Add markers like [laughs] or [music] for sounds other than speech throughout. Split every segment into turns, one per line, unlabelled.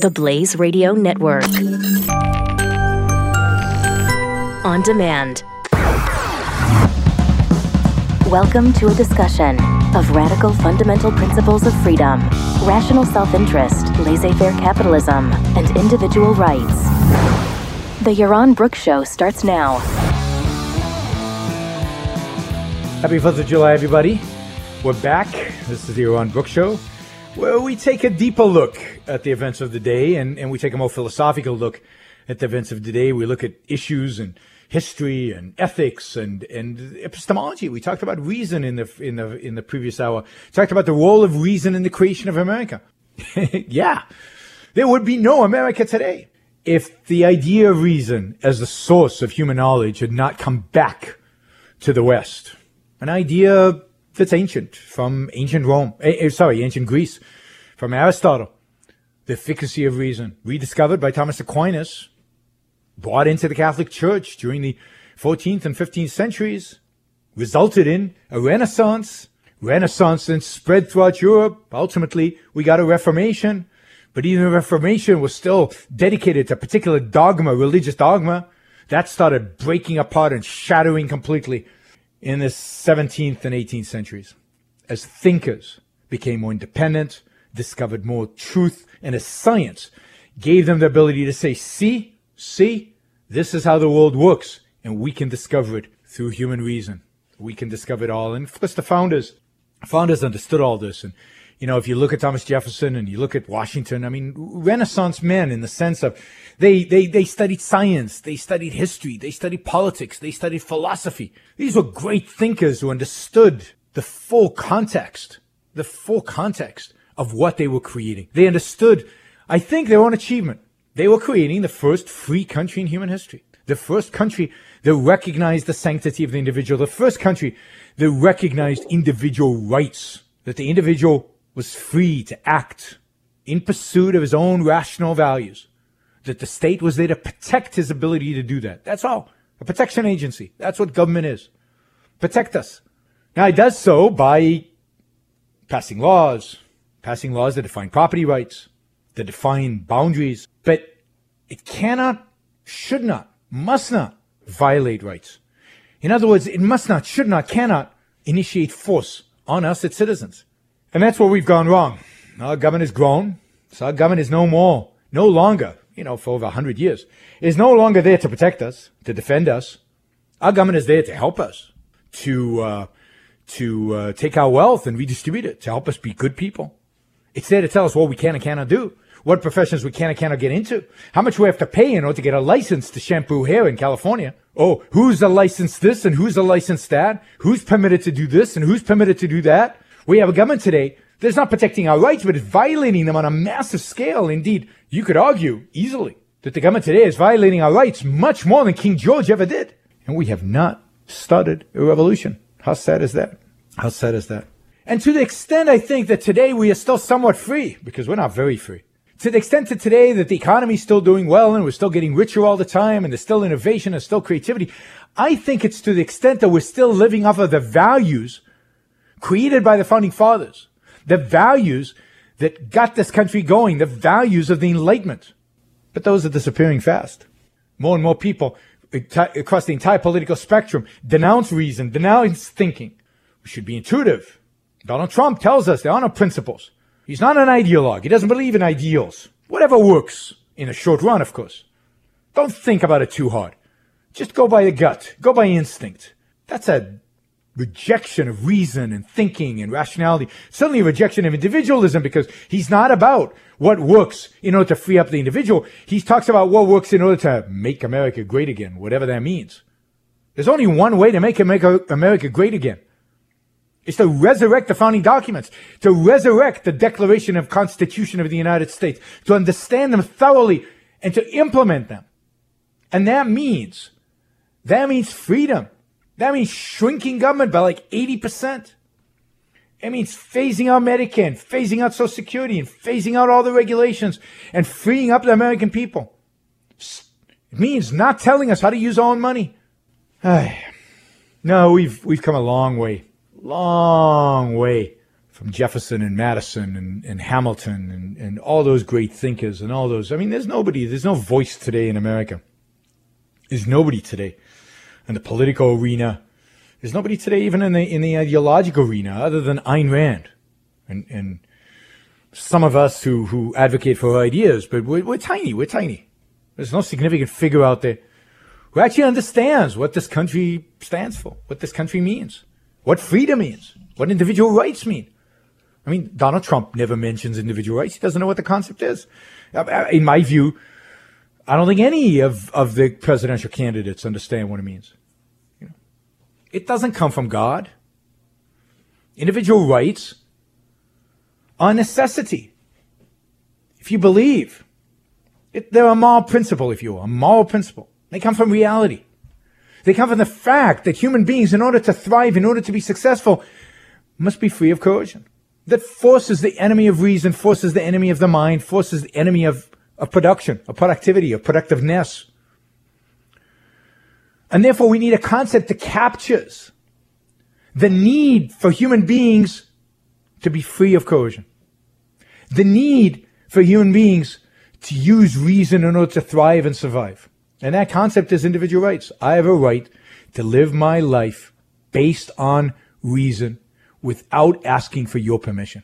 The Blaze Radio Network. On demand. Welcome to a discussion of radical fundamental principles of freedom, rational self interest, laissez faire capitalism, and individual rights. The Yaron Brook Show starts now.
Happy 4th of July, everybody. We're back. This is the Yaron Brook Show, where we take a deeper look at the events of the day and, and we take a more philosophical look at the events of the day. We look at issues and history and ethics and, and epistemology. We talked about reason in the, in the, in the previous hour. Talked about the role of reason in the creation of America. [laughs] yeah. There would be no America today if the idea of reason as the source of human knowledge had not come back to the West. An idea that's ancient from ancient Rome, eh, sorry, ancient Greece, from Aristotle. The efficacy of reason, rediscovered by Thomas Aquinas, brought into the Catholic Church during the 14th and 15th centuries, resulted in a Renaissance. Renaissance then spread throughout Europe. Ultimately, we got a Reformation. But even the Reformation was still dedicated to a particular dogma, religious dogma. That started breaking apart and shattering completely in the 17th and 18th centuries. As thinkers became more independent, discovered more truth, and as science gave them the ability to say, see, see, this is how the world works, and we can discover it through human reason. We can discover it all. And of course, the founders, founders understood all this. And, you know, if you look at Thomas Jefferson and you look at Washington, I mean, Renaissance men in the sense of they, they, they studied science, they studied history, they studied politics, they studied philosophy. These were great thinkers who understood the full context, the full context of what they were creating. They understood, I think, their own achievement. They were creating the first free country in human history. The first country that recognized the sanctity of the individual. The first country that recognized individual rights. That the individual was free to act in pursuit of his own rational values. That the state was there to protect his ability to do that. That's all. A protection agency. That's what government is. Protect us. Now it does so by passing laws, passing laws that define property rights, that define boundaries, but it cannot, should not, must not violate rights. In other words, it must not, should not, cannot initiate force on us as citizens. And that's where we've gone wrong. Our government has grown, so our government is no more, no longer, you know, for over a hundred years, is no longer there to protect us, to defend us. Our government is there to help us, to uh, to uh, take our wealth and redistribute it, to help us be good people. It's there to tell us what we can and cannot do, what professions we can and cannot get into, how much we have to pay in order to get a license to shampoo hair in California. Oh, who's a licensed this and who's a licensed that? Who's permitted to do this and who's permitted to do that? We have a government today that's not protecting our rights, but is violating them on a massive scale. Indeed, you could argue easily that the government today is violating our rights much more than King George ever did. And we have not started a revolution. How sad is that? How sad is that? And to the extent I think that today we are still somewhat free, because we're not very free. To the extent that today that the economy is still doing well and we're still getting richer all the time and there's still innovation and still creativity, I think it's to the extent that we're still living off of the values created by the founding fathers, the values that got this country going, the values of the Enlightenment. But those are disappearing fast. More and more people across the entire political spectrum denounce reason, denounce thinking. We should be intuitive. Donald Trump tells us there are no principles. He's not an ideologue. He doesn't believe in ideals. Whatever works in the short run, of course. Don't think about it too hard. Just go by the gut. Go by instinct. That's a rejection of reason and thinking and rationality. suddenly a rejection of individualism because he's not about what works in order to free up the individual. He talks about what works in order to make America great again, whatever that means. There's only one way to make America great again. It's to resurrect the founding documents, to resurrect the Declaration of Constitution of the United States, to understand them thoroughly and to implement them. And that means, that means freedom. That means shrinking government by like 80%. It means phasing out Medicare, and phasing out Social Security, and phasing out all the regulations, and freeing up the American people. It means not telling us how to use our own money. no, we've we've come a long way, long way from Jefferson and Madison and, and Hamilton and, and all those great thinkers and all those. I mean, there's nobody, there's no voice today in America. There's nobody today in the political arena. There's nobody today even in the in the ideological arena other than Ayn Rand and and some of us who who advocate for ideas, but we're, we're tiny. We're tiny. There's no significant figure out there who actually understands what this country stands for, what this country means, what freedom means, what individual rights mean. I mean, Donald Trump never mentions individual rights. He doesn't know what the concept is. Uh, uh, in my view, I don't think any of, of the presidential candidates understand what it means. You know, it doesn't come from God. Individual rights are a necessity. If you believe, it, they're a moral principle, if you will, a moral principle. They come from reality. They come from the fact that human beings, in order to thrive, in order to be successful, must be free of coercion. That force is the enemy of reason, force is the enemy of the mind, force is the enemy of, of production, of productivity, of productiveness. And therefore, we need a concept that captures the need for human beings to be free of coercion, the need for human beings to use reason in order to thrive and survive. And that concept is individual rights. I have a right to live my life based on reason without asking for your permission.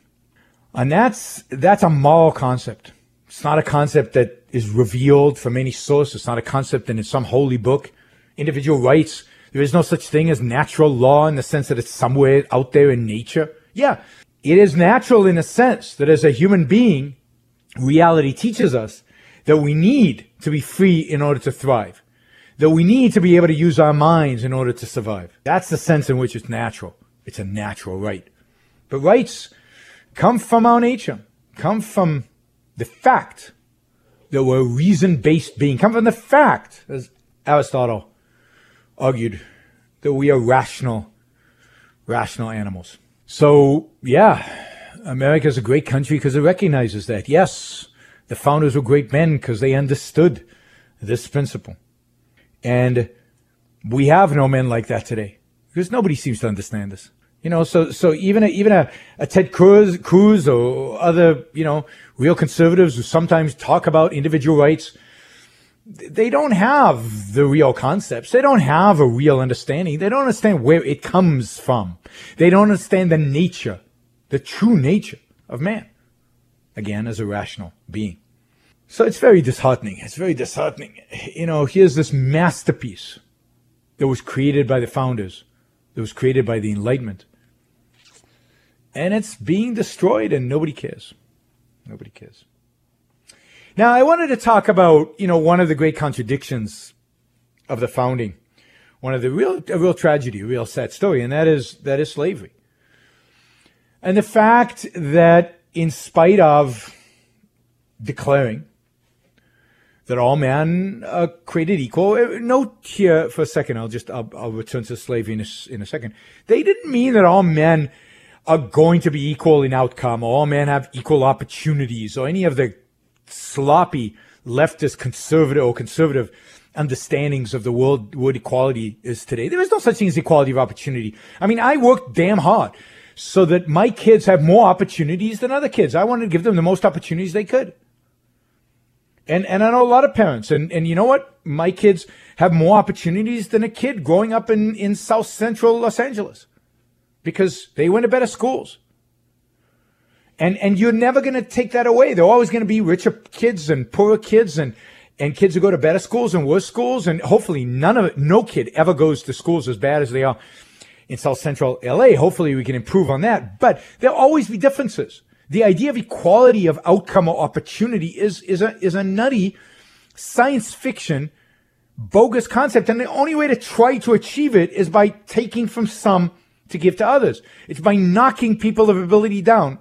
And that's, that's a moral concept. It's not a concept that is revealed from any source. It's not a concept in some holy book. Individual rights. There is no such thing as natural law in the sense that it's somewhere out there in nature. Yeah, it is natural in a sense that as a human being, reality teaches us that we need to be free in order to thrive, that we need to be able to use our minds in order to survive. That's the sense in which it's natural. It's a natural right. But rights come from our nature, come from the fact that we're a reason based being, comes from the fact, as Aristotle argued, that we are rational, rational animals. So, yeah, America is a great country because it recognizes that. Yes, the founders were great men because they understood this principle. And we have no men like that today because nobody seems to understand this. You know, so so even a, even a, a Ted Cruz, Cruz or other you know real conservatives who sometimes talk about individual rights, they don't have the real concepts. They don't have a real understanding. They don't understand where it comes from. They don't understand the nature, the true nature of man again as a rational being. So it's very disheartening. It's very disheartening. You know, here's this masterpiece that was created by the founders, that was created by the Enlightenment. And it's being destroyed and nobody cares. Nobody cares. Now, I wanted to talk about, you know, one of the great contradictions of the founding, one of the real, a real tragedy, a real sad story, and that is, that is slavery. And the fact that in spite of declaring that all men are created equal. Uh, note here for a second, I'll just, I'll, I'll return to slavery in a, in a second. They didn't mean that all men are going to be equal in outcome or all men have equal opportunities or any of the sloppy leftist conservative or conservative understandings of the world, what equality is today. There is no such thing as equality of opportunity. I mean, I worked damn hard so that my kids have more opportunities than other kids. I wanted to give them the most opportunities they could. And, and I know a lot of parents, and, and you know what? My kids have more opportunities than a kid growing up in, in South Central Los Angeles because they went to better schools. And, and you're never going to take that away. They're always to be richer kids and poorer kids and, and kids who go to better schools and worse schools. And hopefully none of no kid ever goes to schools as bad as they are in South Central LA. Hopefully we can improve on that, but there'll always be differences. The idea of equality of outcome or opportunity is, is a, is a nutty science fiction bogus concept. And the only way to try to achieve it is by taking from some to give to others. It's by knocking people of ability down.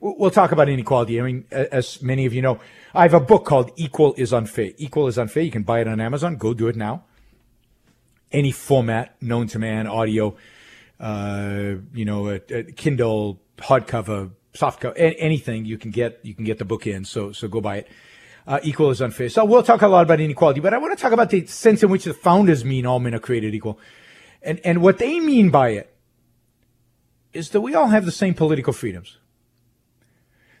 We'll talk about inequality. I mean, as many of you know, I have a book called Equal is Unfair. Equal is Unfair. You can buy it on Amazon. Go do it now any format known to man, audio, uh, you know, a, a Kindle, hardcover, softcover, anything you can get, you can get the book in. So, so go buy it. Uh, equal is unfair. So we'll talk a lot about inequality, but I want to talk about the sense in which the founders mean all men are created equal, and and what they mean by it is that we all have the same political freedoms.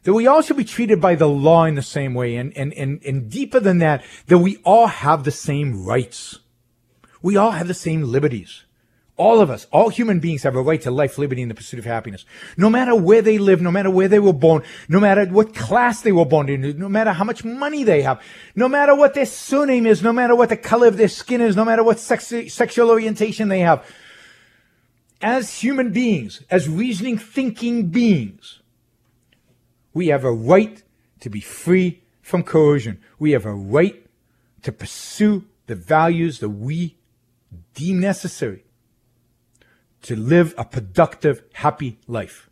That we all should be treated by the law in the same way. And, and, and, and deeper than that, that we all have the same rights. We all have the same liberties. All of us, all human beings have a right to life, liberty, and the pursuit of happiness. No matter where they live, no matter where they were born, no matter what class they were born in, no matter how much money they have, no matter what their surname is, no matter what the color of their skin is, no matter what sex, sexual orientation they have. As human beings, as reasoning, thinking beings, we have a right to be free from coercion. We have a right to pursue the values that we deem necessary to live a productive, happy life.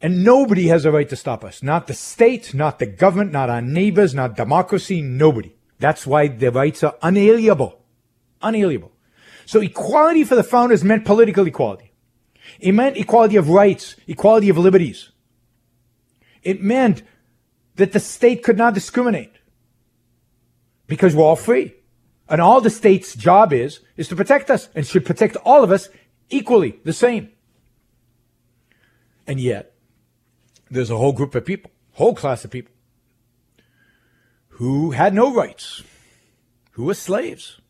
And nobody has a right to stop us. Not the state, not the government, not our neighbors, not democracy, nobody. That's why the rights are unalienable. Unalienable. So equality for the founders meant political equality. It meant equality of rights, equality of liberties. It meant that the state could not discriminate because we're all free. And all the state's job is, is to protect us and should protect all of us equally, the same. And yet, there's a whole group of people, whole class of people, who had no rights, who were slaves.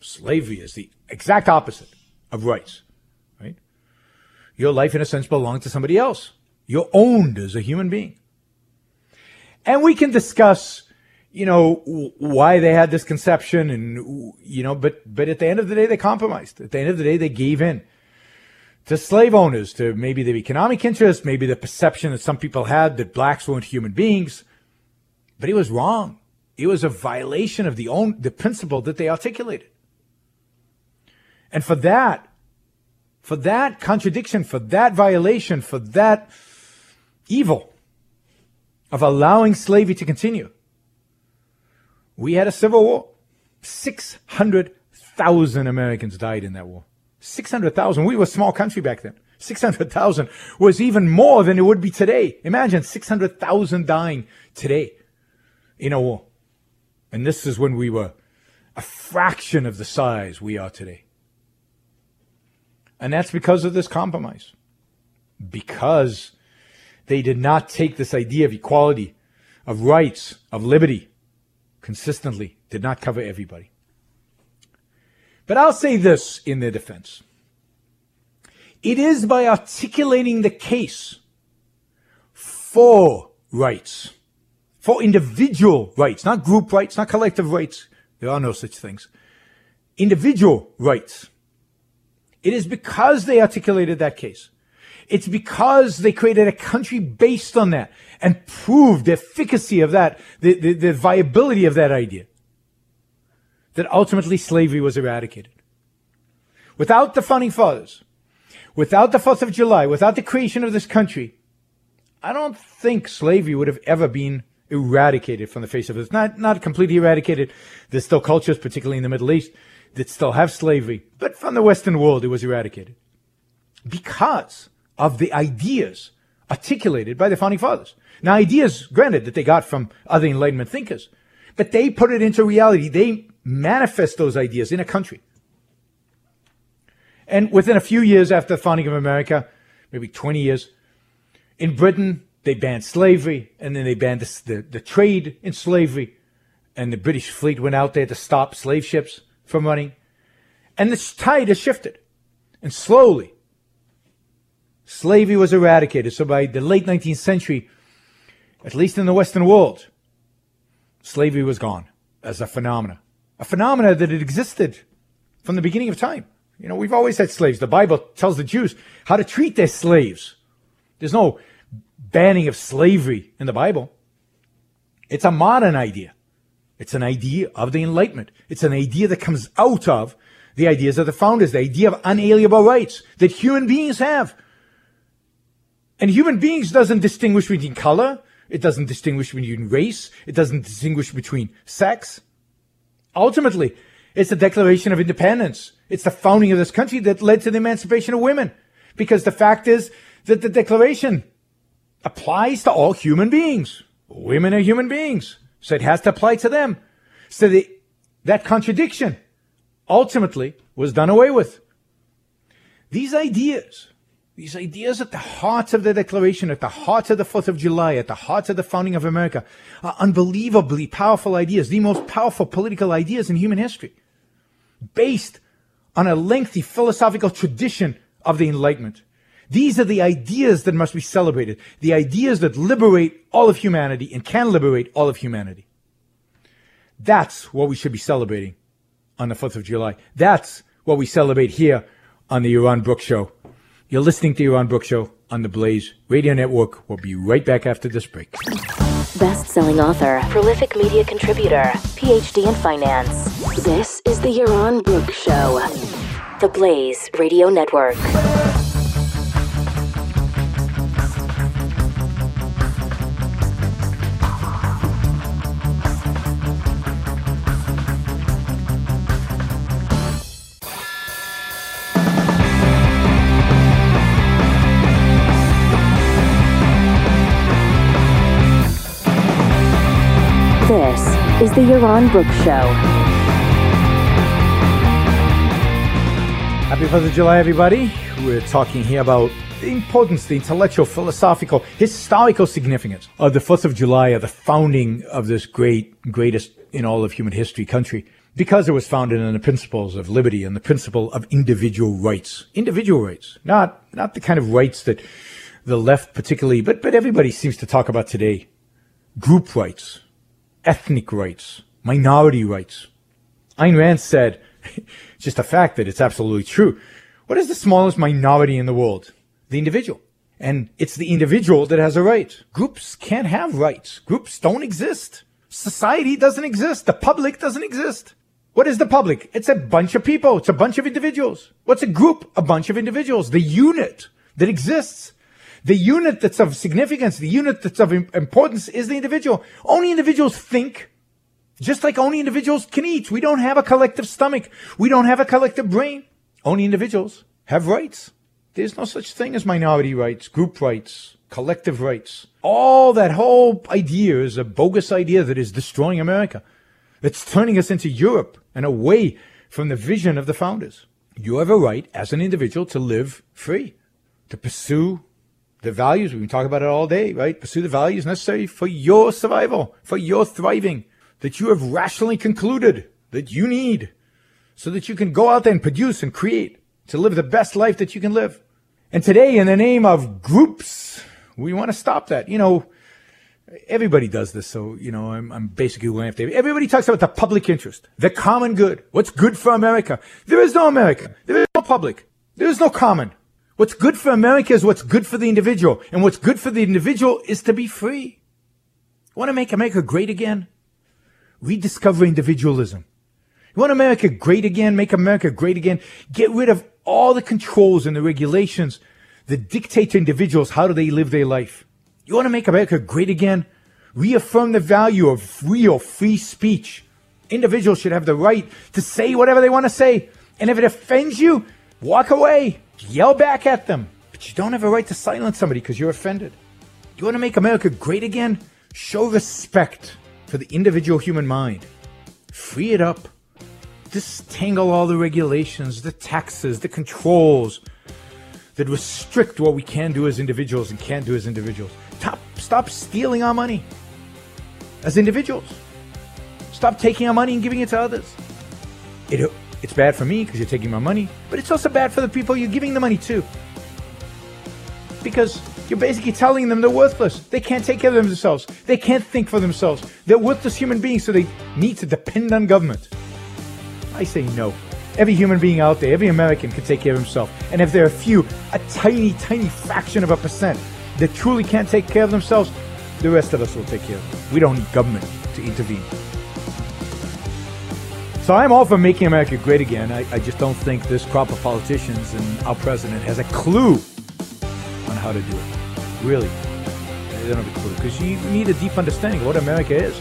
Slavery is the exact opposite of rights, right? Your life, in a sense, belonged to somebody else. You're owned as a human being. And we can discuss you know why they had this conception and you know but but at the end of the day they compromised. At the end of the day they gave in to slave owners to maybe the economic interest maybe the perception that some people had that blacks weren't human beings. But he was wrong. It was a violation of the own the principle that they articulated. And for that for that contradiction for that violation for that evil of allowing slavery to continue we had a civil war. 600,000 Americans died in that war. 600,000. We were a small country back then. 600,000 was even more than it would be today. Imagine 600,000 dying today in a war. And this is when we were a fraction of the size we are today. And that's because of this compromise. Because they did not take this idea of equality, of rights, of liberty, consistently, did not cover everybody. But I'll say this in their defense. It is by articulating the case for rights, for individual rights, not group rights, not collective rights. There are no such things. Individual rights. It is because they articulated that case it's because they created a country based on that and proved the efficacy of that, the, the, the viability of that idea, that ultimately slavery was eradicated. Without the founding fathers, without the 4th of July, without the creation of this country, I don't think slavery would have ever been eradicated from the face of it. Not, not completely eradicated. There's still cultures, particularly in the Middle East, that still have slavery. But from the Western world, it was eradicated. Because of the ideas articulated by the founding fathers. Now, ideas, granted, that they got from other Enlightenment thinkers, but they put it into reality. They manifest those ideas in a country. And within a few years after the founding of America, maybe 20 years, in Britain, they banned slavery, and then they banned the, the, the trade in slavery, and the British fleet went out there to stop slave ships from running. And the tide has shifted. And slowly, slavery was eradicated. So by the late 19th century, at least in the Western world, slavery was gone as a phenomena. A phenomena that had existed from the beginning of time. You know, we've always had slaves. The Bible tells the Jews how to treat their slaves. There's no banning of slavery in the Bible. It's a modern idea. It's an idea of the Enlightenment. It's an idea that comes out of the ideas of the founders, the idea of unalienable rights that human beings have and human beings doesn't distinguish between color. It doesn't distinguish between race. It doesn't distinguish between sex. Ultimately, it's the Declaration of Independence. It's the founding of this country that led to the emancipation of women. Because the fact is that the Declaration applies to all human beings. Women are human beings. So it has to apply to them. So the, that contradiction ultimately was done away with. These ideas, these ideas at the heart of the Declaration, at the heart of the 4th of July, at the heart of the founding of America, are unbelievably powerful ideas, the most powerful political ideas in human history, based on a lengthy philosophical tradition of the Enlightenment. These are the ideas that must be celebrated, the ideas that liberate all of humanity and can liberate all of humanity. That's what we should be celebrating on the 4th of July. That's what we celebrate here on the Yaron Brook Show. You're listening to Yaron Brook Show on the Blaze Radio Network. We'll be right back after this break.
Best selling author, prolific media contributor, PhD in finance. This is the Yaron Brook Show. The Blaze Radio Network. Is the Yaron Brook Show.
Happy 4th of July, everybody. We're talking here about the importance, the intellectual, philosophical, historical significance of the 4th of July, of the founding of this great, greatest in all of human history country, because it was founded on the principles of liberty and the principle of individual rights. Individual rights, not, not the kind of rights that the left particularly, but, but everybody seems to talk about today. Group rights, ethnic rights, minority rights. Ayn Rand said, [laughs] just a fact that it's absolutely true. What is the smallest minority in the world? The individual. And it's the individual that has a right. Groups can't have rights. Groups don't exist. Society doesn't exist. The public doesn't exist. What is the public? It's a bunch of people. It's a bunch of individuals. What's a group? A bunch of individuals. The unit that exists. The unit that's of significance, the unit that's of importance is the individual. Only individuals think, just like only individuals can eat. We don't have a collective stomach. We don't have a collective brain. Only individuals have rights. There's no such thing as minority rights, group rights, collective rights. All that whole idea is a bogus idea that is destroying America. It's turning us into Europe and away from the vision of the founders. You have a right as an individual to live free, to pursue the values. We've been talking about it all day, right? Pursue the values necessary for your survival, for your thriving, that you have rationally concluded that you need so that you can go out there and produce and create to live the best life that you can live. And today, in the name of groups, we want to stop that. You know, everybody does this, so, you know, I'm, I'm basically going after everybody talks about the public interest, the common good, what's good for America. There is no America. There is no public. There is no common. What's good for America is what's good for the individual. And what's good for the individual is to be free. You want to make America great again? Rediscover individualism. You want America great again? Make America great again? Get rid of all the controls and the regulations that dictate to individuals how do they live their life. You want to make America great again? Reaffirm the value of real free speech. Individuals should have the right to say whatever they want to say. And if it offends you, walk away. Yell back at them. But you don't have a right to silence somebody because you're offended. You want to make America great again? Show respect for the individual human mind. Free it up. Distangle all the regulations, the taxes, the controls that restrict what we can do as individuals and can't do as individuals. Stop, stop stealing our money as individuals. Stop taking our money and giving it to others. It, it's bad for me because you're taking my money, but it's also bad for the people you're giving the money to. Because you're basically telling them they're worthless. They can't take care of themselves. They can't think for themselves. They're worthless human beings, so they need to depend on government. I say no. Every human being out there, every American can take care of himself. And if there are a few, a tiny, tiny fraction of a percent that truly can't take care of themselves, the rest of us will take care of them. We don't need government to intervene. So I'm all for making America great again. I, I just don't think this crop of politicians and our president has a clue on how to do it. Really. They don't have a clue. Because you need a deep understanding of what America is.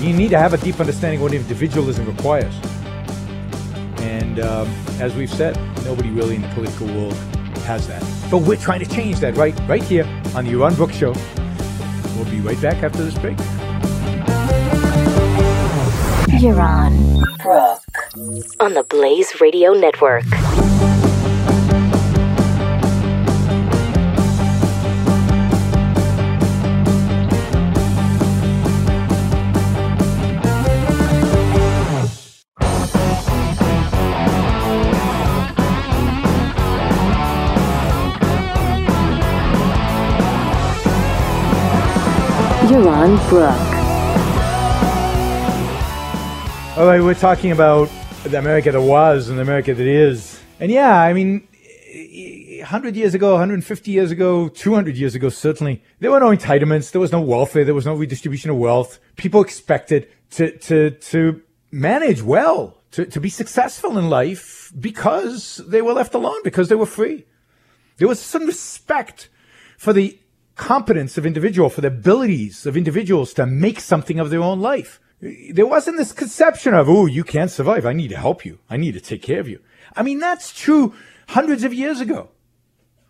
You need to have a deep understanding of what individualism requires. And um, as we've said, nobody really in the political world has that. But we're trying to change that right, right here on the Yaron Brook Show. We'll be right back after this break.
You're on. Rock. On the Blaze Radio Network. You're on Brooke.
Oh, All right, we're talking about the America that was and the America that is. And yeah, I mean, 100 years ago, 150 years ago, 200 years ago, certainly, there were no entitlements. There was no welfare. There was no redistribution of wealth. People expected to, to, to manage well, to, to be successful in life because they were left alone, because they were free. There was some respect for the competence of individual, for the abilities of individuals to make something of their own life. There wasn't this conception of, oh, you can't survive. I need to help you. I need to take care of you. I mean, that's true hundreds of years ago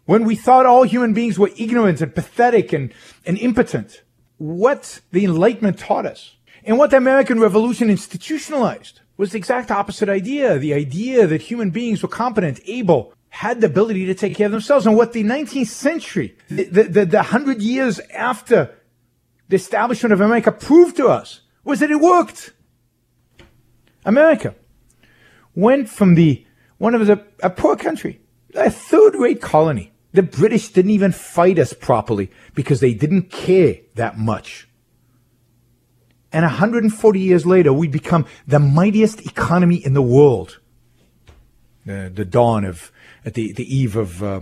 when we thought all human beings were ignorant and pathetic and, and impotent. What the Enlightenment taught us and what the American Revolution institutionalized was the exact opposite idea. The idea that human beings were competent, able, had the ability to take care of themselves. And what the 19th century, the, the, the hundred years after the establishment of America proved to us was that it worked. America went from the one of the, a poor country, a third rate colony. The British didn't even fight us properly because they didn't care that much. And 140 years later, we become the mightiest economy in the world. Uh, the dawn of, at the, the eve of, uh,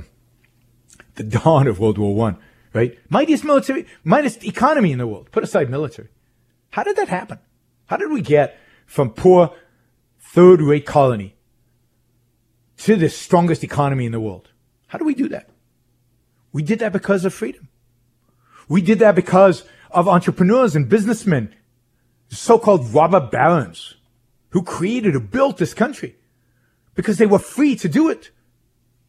the [laughs] dawn of World War One, right? Mightiest military, mightiest economy in the world. Put aside military. How did that happen? How did we get from poor third rate colony to the strongest economy in the world? How do we do that? We did that because of freedom. We did that because of entrepreneurs and businessmen, so-called robber barons who created or built this country because they were free to do it.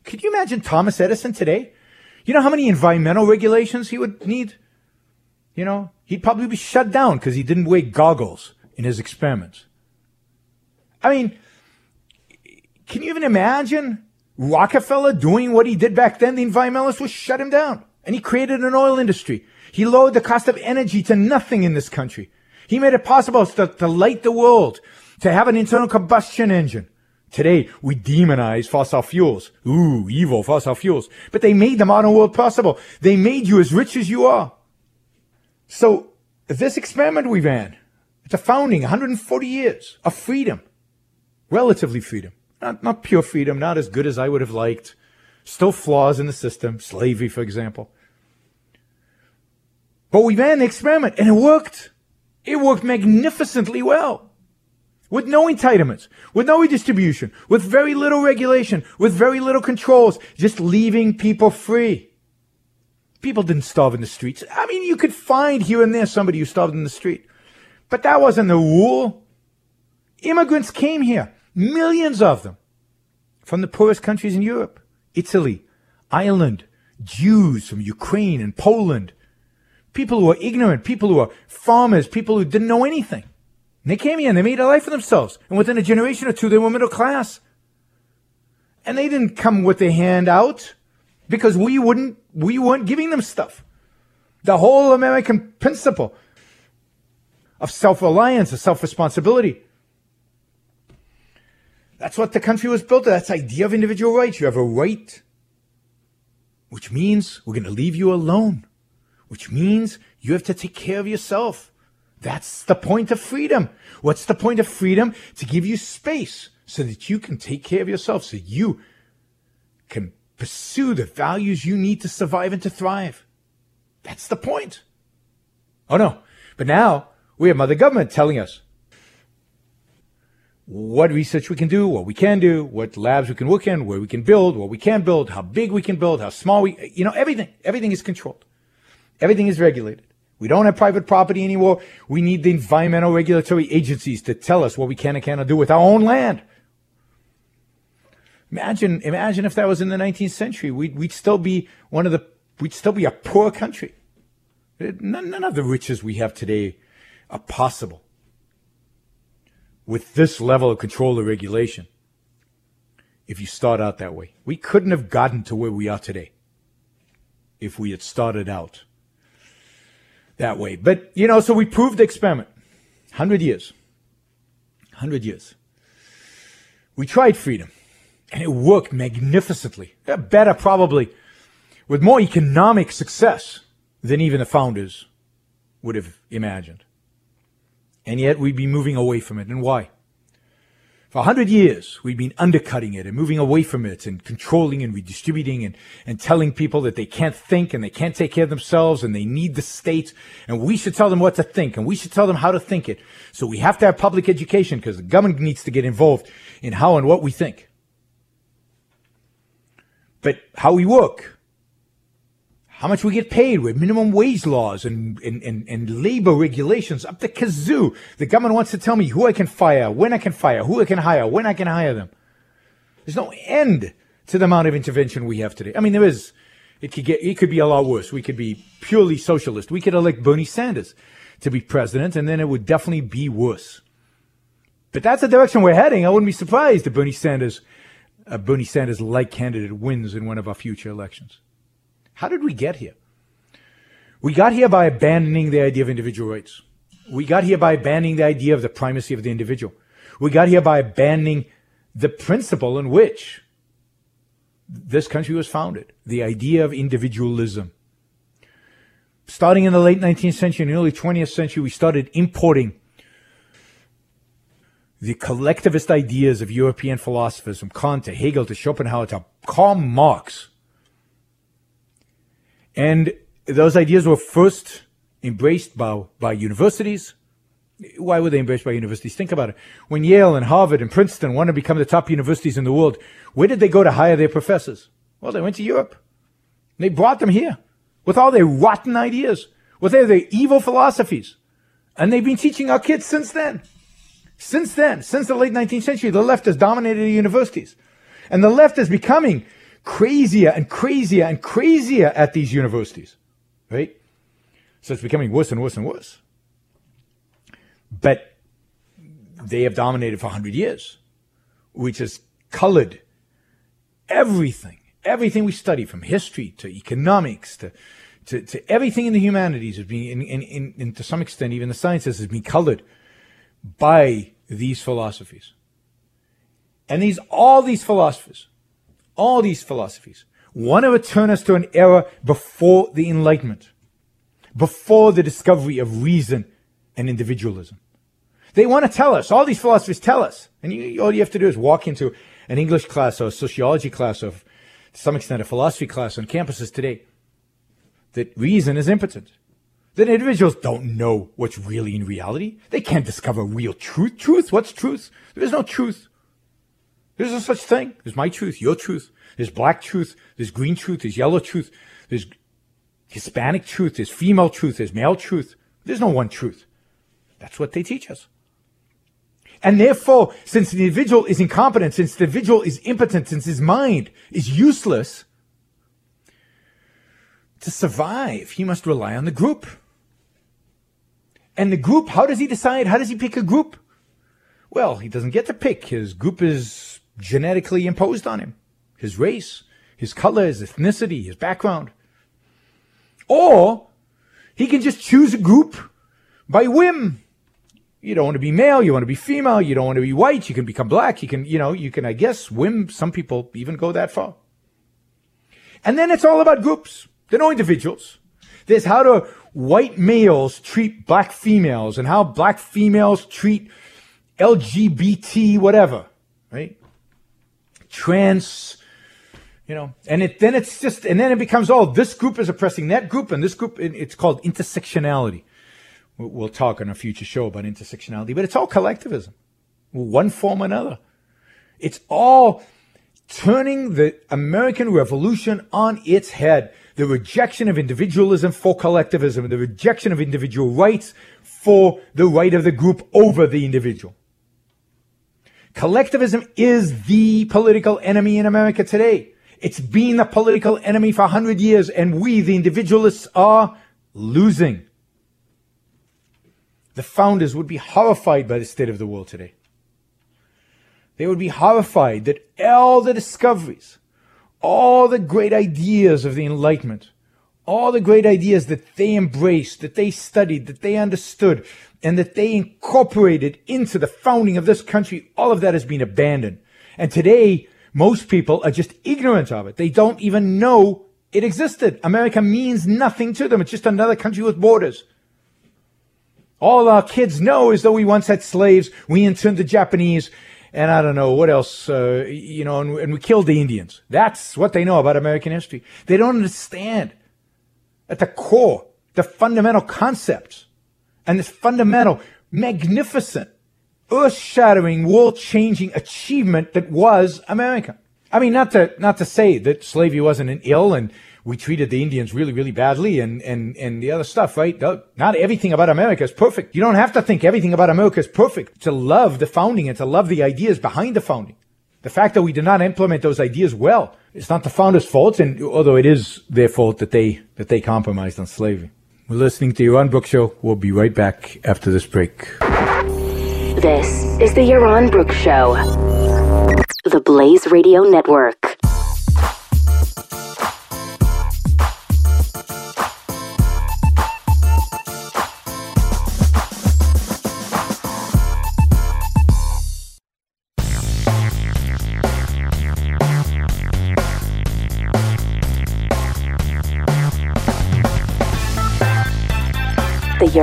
Could you imagine Thomas Edison today? You know how many environmental regulations he would need? You know, he'd probably be shut down because he didn't wear goggles in his experiments. I mean, can you even imagine Rockefeller doing what he did back then? The environmentalists would shut him down. And he created an oil industry. He lowered the cost of energy to nothing in this country. He made it possible to, to light the world, to have an internal combustion engine. Today, we demonize fossil fuels. Ooh, evil fossil fuels. But they made the modern world possible. They made you as rich as you are. So this experiment we ran, it's a founding, 140 years of freedom, relatively freedom, not, not pure freedom, not as good as I would have liked. Still flaws in the system, slavery, for example. But we ran the experiment and it worked. It worked magnificently well. With no entitlements, with no redistribution, with very little regulation, with very little controls, just leaving people free. People didn't starve in the streets. I mean, you could find here and there somebody who starved in the street. But that wasn't the rule. Immigrants came here, millions of them, from the poorest countries in Europe, Italy, Ireland, Jews from Ukraine and Poland, people who were ignorant, people who were farmers, people who didn't know anything. And they came here and they made a life for themselves. And within a generation or two, they were middle class. And they didn't come with their hand out because we wouldn't, we weren't giving them stuff. The whole American principle of self-reliance, of self-responsibility. That's what the country was built on. That's the idea of individual rights. You have a right, which means we're going to leave you alone, which means you have to take care of yourself. That's the point of freedom. What's the point of freedom? To give you space so that you can take care of yourself, so you can Pursue the values you need to survive and to thrive. That's the point. Oh no. But now we have Mother Government telling us what research we can do, what we can do, what labs we can work in, where we can build, what we can build, how big we can build, how small we, you know, everything, everything is controlled. Everything is regulated. We don't have private property anymore. We need the environmental regulatory agencies to tell us what we can and cannot do with our own land. Imagine, imagine if that was in the 19th century. We'd, we'd still be one of the, we'd still be a poor country. None, none of the riches we have today are possible with this level of control or regulation. If you start out that way, we couldn't have gotten to where we are today if we had started out that way. But, you know, so we proved the experiment. 100 years. 100 years. We tried freedom. And it worked magnificently. Better probably with more economic success than even the founders would have imagined. And yet we'd be moving away from it. And why? For a hundred years, we've been undercutting it and moving away from it and controlling and redistributing and, and telling people that they can't think and they can't take care of themselves and they need the state. And we should tell them what to think and we should tell them how to think it. So we have to have public education because the government needs to get involved in how and what we think. But how we work, how much we get paid with minimum wage laws and, and, and, and, labor regulations up the kazoo. The government wants to tell me who I can fire, when I can fire, who I can hire, when I can hire them. There's no end to the amount of intervention we have today. I mean, there is. It could get, it could be a lot worse. We could be purely socialist. We could elect Bernie Sanders to be president and then it would definitely be worse. But that's the direction we're heading. I wouldn't be surprised if Bernie Sanders, a Bernie Sanders like candidate wins in one of our future elections. How did we get here? We got here by abandoning the idea of individual rights. We got here by abandoning the idea of the primacy of the individual. We got here by abandoning the principle in which this country was founded, the idea of individualism. Starting in the late 19th century and early 20th century, we started importing the collectivist ideas of European philosophers from Kant to Hegel to Schopenhauer to Karl Marx and those ideas were first embraced by, by universities. Why were they embraced by universities? Think about it. When Yale and Harvard and Princeton want to become the top universities in the world, where did they go to hire their professors? Well, they went to Europe. They brought them here with all their rotten ideas, with their, their evil philosophies. And they've been teaching our kids since then. Since then, since the late 19th century, the left has dominated the universities. And the left is becoming crazier and crazier and crazier at these universities, right? So it's becoming worse and worse and worse. But they have dominated for 100 years, which has colored everything, everything we study from history to economics to, to, to everything in the humanities has been, in, in, in, to some extent, even the sciences has been colored by these philosophies. And these, all these philosophers all these philosophies want to return us to an era before the Enlightenment, before the discovery of reason and individualism. They want to tell us, all these philosophers tell us, and you, all you have to do is walk into an English class or a sociology class or to some extent a philosophy class on campuses today, that reason is impotent. That individuals don't know what's really in reality. They can't discover real truth. Truth? What's truth? There is no truth. There's no such thing. There's my truth, your truth. There's black truth. There's green truth. There's yellow truth. There's Hispanic truth. There's female truth. There's male truth. There's no one truth. That's what they teach us. And therefore, since the individual is incompetent, since the individual is impotent, since his mind is useless, to survive, he must rely on the group. And the group, how does he decide? How does he pick a group? Well, he doesn't get to pick. His group is genetically imposed on him his race, his color, his ethnicity, his background. Or he can just choose a group by whim. You don't want to be male, you want to be female, you don't want to be white, you can become black, you can, you know, you can, I guess, whim. Some people even go that far. And then it's all about groups. They're no individuals. There's how do white males treat black females and how black females treat LGBT, whatever, right? trans, you know, and it, then it's just, and then it becomes, oh, this group is oppressing that group and this group, it's called intersectionality. We'll talk on a future show about intersectionality, but it's all collectivism, one form or another. It's all turning the American Revolution on its head. The rejection of individualism for collectivism, the rejection of individual rights for the right of the group over the individual. Collectivism is the political enemy in America today. It's been the political enemy for 100 years, and we, the individualists, are losing. The founders would be horrified by the state of the world today. They would be horrified that all the discoveries, all the great ideas of the Enlightenment, all the great ideas that they embraced, that they studied, that they understood, and that they incorporated into the founding of this country, all of that has been abandoned. And today, most people are just ignorant of it. They don't even know it existed. America means nothing to them. It's just another country with borders. All our kids know is that we once had slaves, we interned the Japanese, and I don't know what else, uh, you know, and, and we killed the Indians. That's what they know about American history. They don't understand at the core the fundamental concepts and this fundamental, magnificent, earth shattering, world changing achievement that was America. I mean, not to, not to say that slavery wasn't an ill and we treated the Indians really, really badly and, and, and the other stuff, right? Not everything about America is perfect. You don't have to think everything about America is perfect to love the founding and to love the ideas behind the founding. The fact that we did not implement those ideas well, it's not the founders' fault, and although it is their fault that they, that they compromised on slavery. We're listening to Yaron Brook Show. We'll be right back after this break.
This is the Yaron Brook Show, the Blaze Radio Network.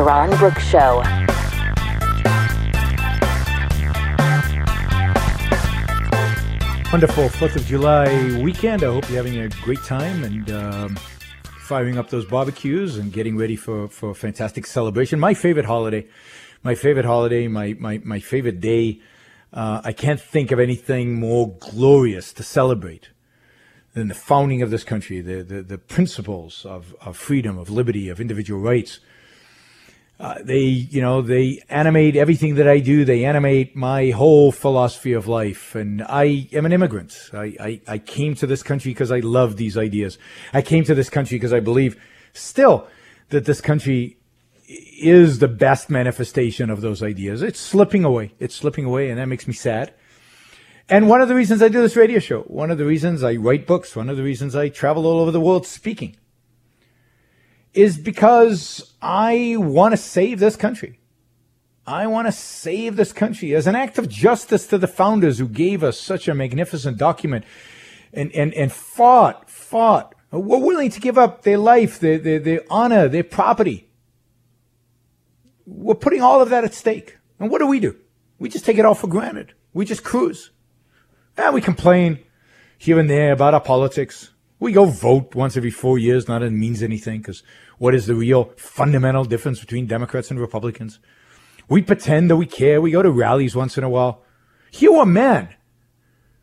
The Yaron Brook Show.
Wonderful 4th of July weekend. I hope you're having a great time and um, firing up those barbecues and getting ready for, for a fantastic celebration. My favorite holiday, my favorite holiday, my, my, my favorite day. Uh, I can't think of anything more glorious to celebrate than the founding of this country, the, the, the principles of, of freedom, of liberty, of individual rights uh, they, you know, they animate everything that I do. They animate my whole philosophy of life. And I am an immigrant. I, I, I came to this country because I love these ideas. I came to this country because I believe still that this country is the best manifestation of those ideas. It's slipping away. It's slipping away, and that makes me sad. And one of the reasons I do this radio show, one of the reasons I write books, one of the reasons I travel all over the world speaking is because I want to save this country. I want to save this country as an act of justice to the founders who gave us such a magnificent document and, and, and fought, fought, were willing to give up their life, their, their, their honor, their property. We're putting all of that at stake. And what do we do? We just take it all for granted. We just cruise. And we complain here and there about our politics. We go vote once every four years, not that it means anything, because what is the real fundamental difference between Democrats and Republicans? We pretend that we care. We go to rallies once in a while. Here are men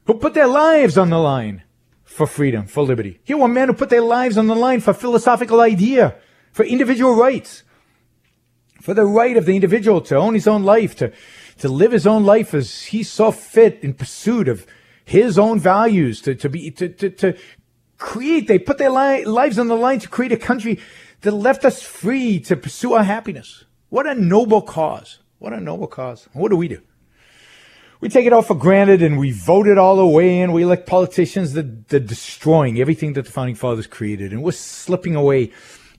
who put their lives on the line for freedom, for liberty. Here are men who put their lives on the line for philosophical idea, for individual rights, for the right of the individual to own his own life, to, to live his own life as he saw fit in pursuit of his own values, to, to be, to, to, to create, they put their li- lives on the line to create a country that left us free to pursue our happiness. What a noble cause. What a noble cause. What do we do? We take it all for granted and we vote it all away and we elect politicians that, that destroying everything that the founding fathers created. And we're slipping away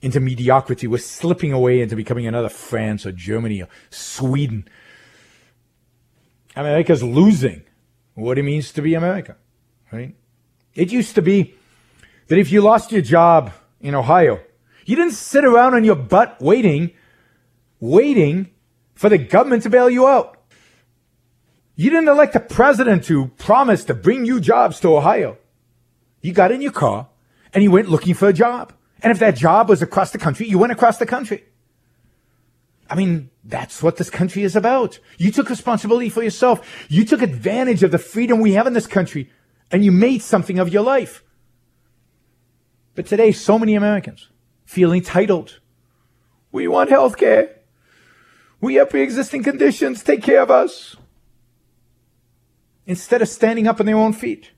into mediocrity. We're slipping away into becoming another France or Germany or Sweden. America's losing what it means to be America, right? It used to be that if you lost your job in Ohio, you didn't sit around on your butt waiting, waiting for the government to bail you out. You didn't elect a president who promised to bring you jobs to Ohio. You got in your car and you went looking for a job. And if that job was across the country, you went across the country. I mean, that's what this country is about. You took responsibility for yourself. You took advantage of the freedom we have in this country and you made something of your life. But today, so many Americans feel entitled. We want health care. We have pre existing conditions. Take care of us. Instead of standing up on their own feet,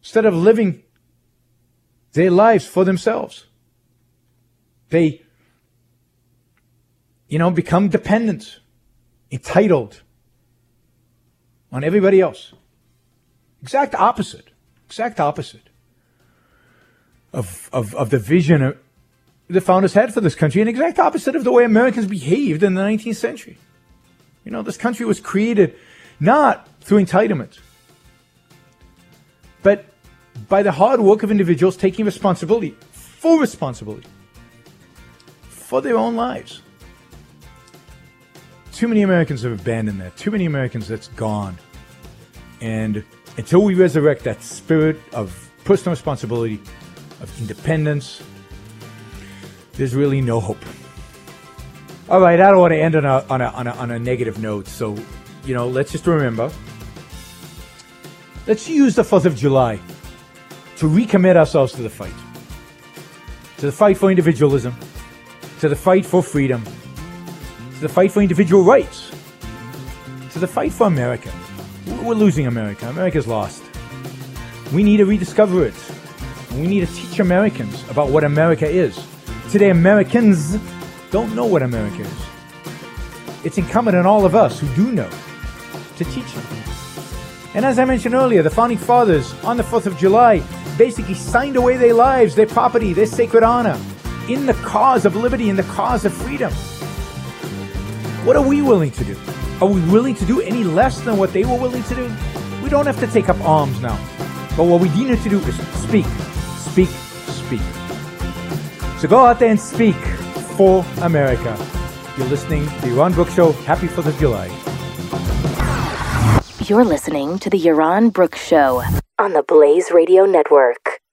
instead of living their lives for themselves, they, you know, become dependent, entitled on everybody else. Exact opposite. Exact opposite of, of, of the vision the founders had for this country, an exact opposite of the way Americans behaved in the 19th century. You know, this country was created not through entitlement, but by the hard work of individuals taking responsibility, full responsibility, for their own lives. too many Americans have abandoned that. Too many Americans that's gone. And until we resurrect that spirit of personal responsibility, of independence, there's really no hope. All right, I don't want to end on a, on a, on a, on a negative note. So, you know, let's just remember. Let's use the 4th of July to recommit ourselves to the fight. To the fight for individualism, to the fight for freedom, to the fight for individual rights, to the fight for America. We're losing America. America's lost. We need to rediscover it. We need to teach Americans about what America is. Today, Americans don't know what America is. It's incumbent on all of us who do know to teach them. And as I mentioned earlier, the founding fathers on the 4th of July basically signed away their lives, their property, their sacred honor in the cause of liberty, in the cause of freedom. What are we willing to do? Are we willing to do any less than what they were willing to do? We don't have to take up arms now. But what we need to do is speak, speak, speak. So go out there and speak for America. You're listening to the Yaron Brook Show. Happy 4th of July.
You're listening to the Yaron Brooks Show on the Blaze Radio Network.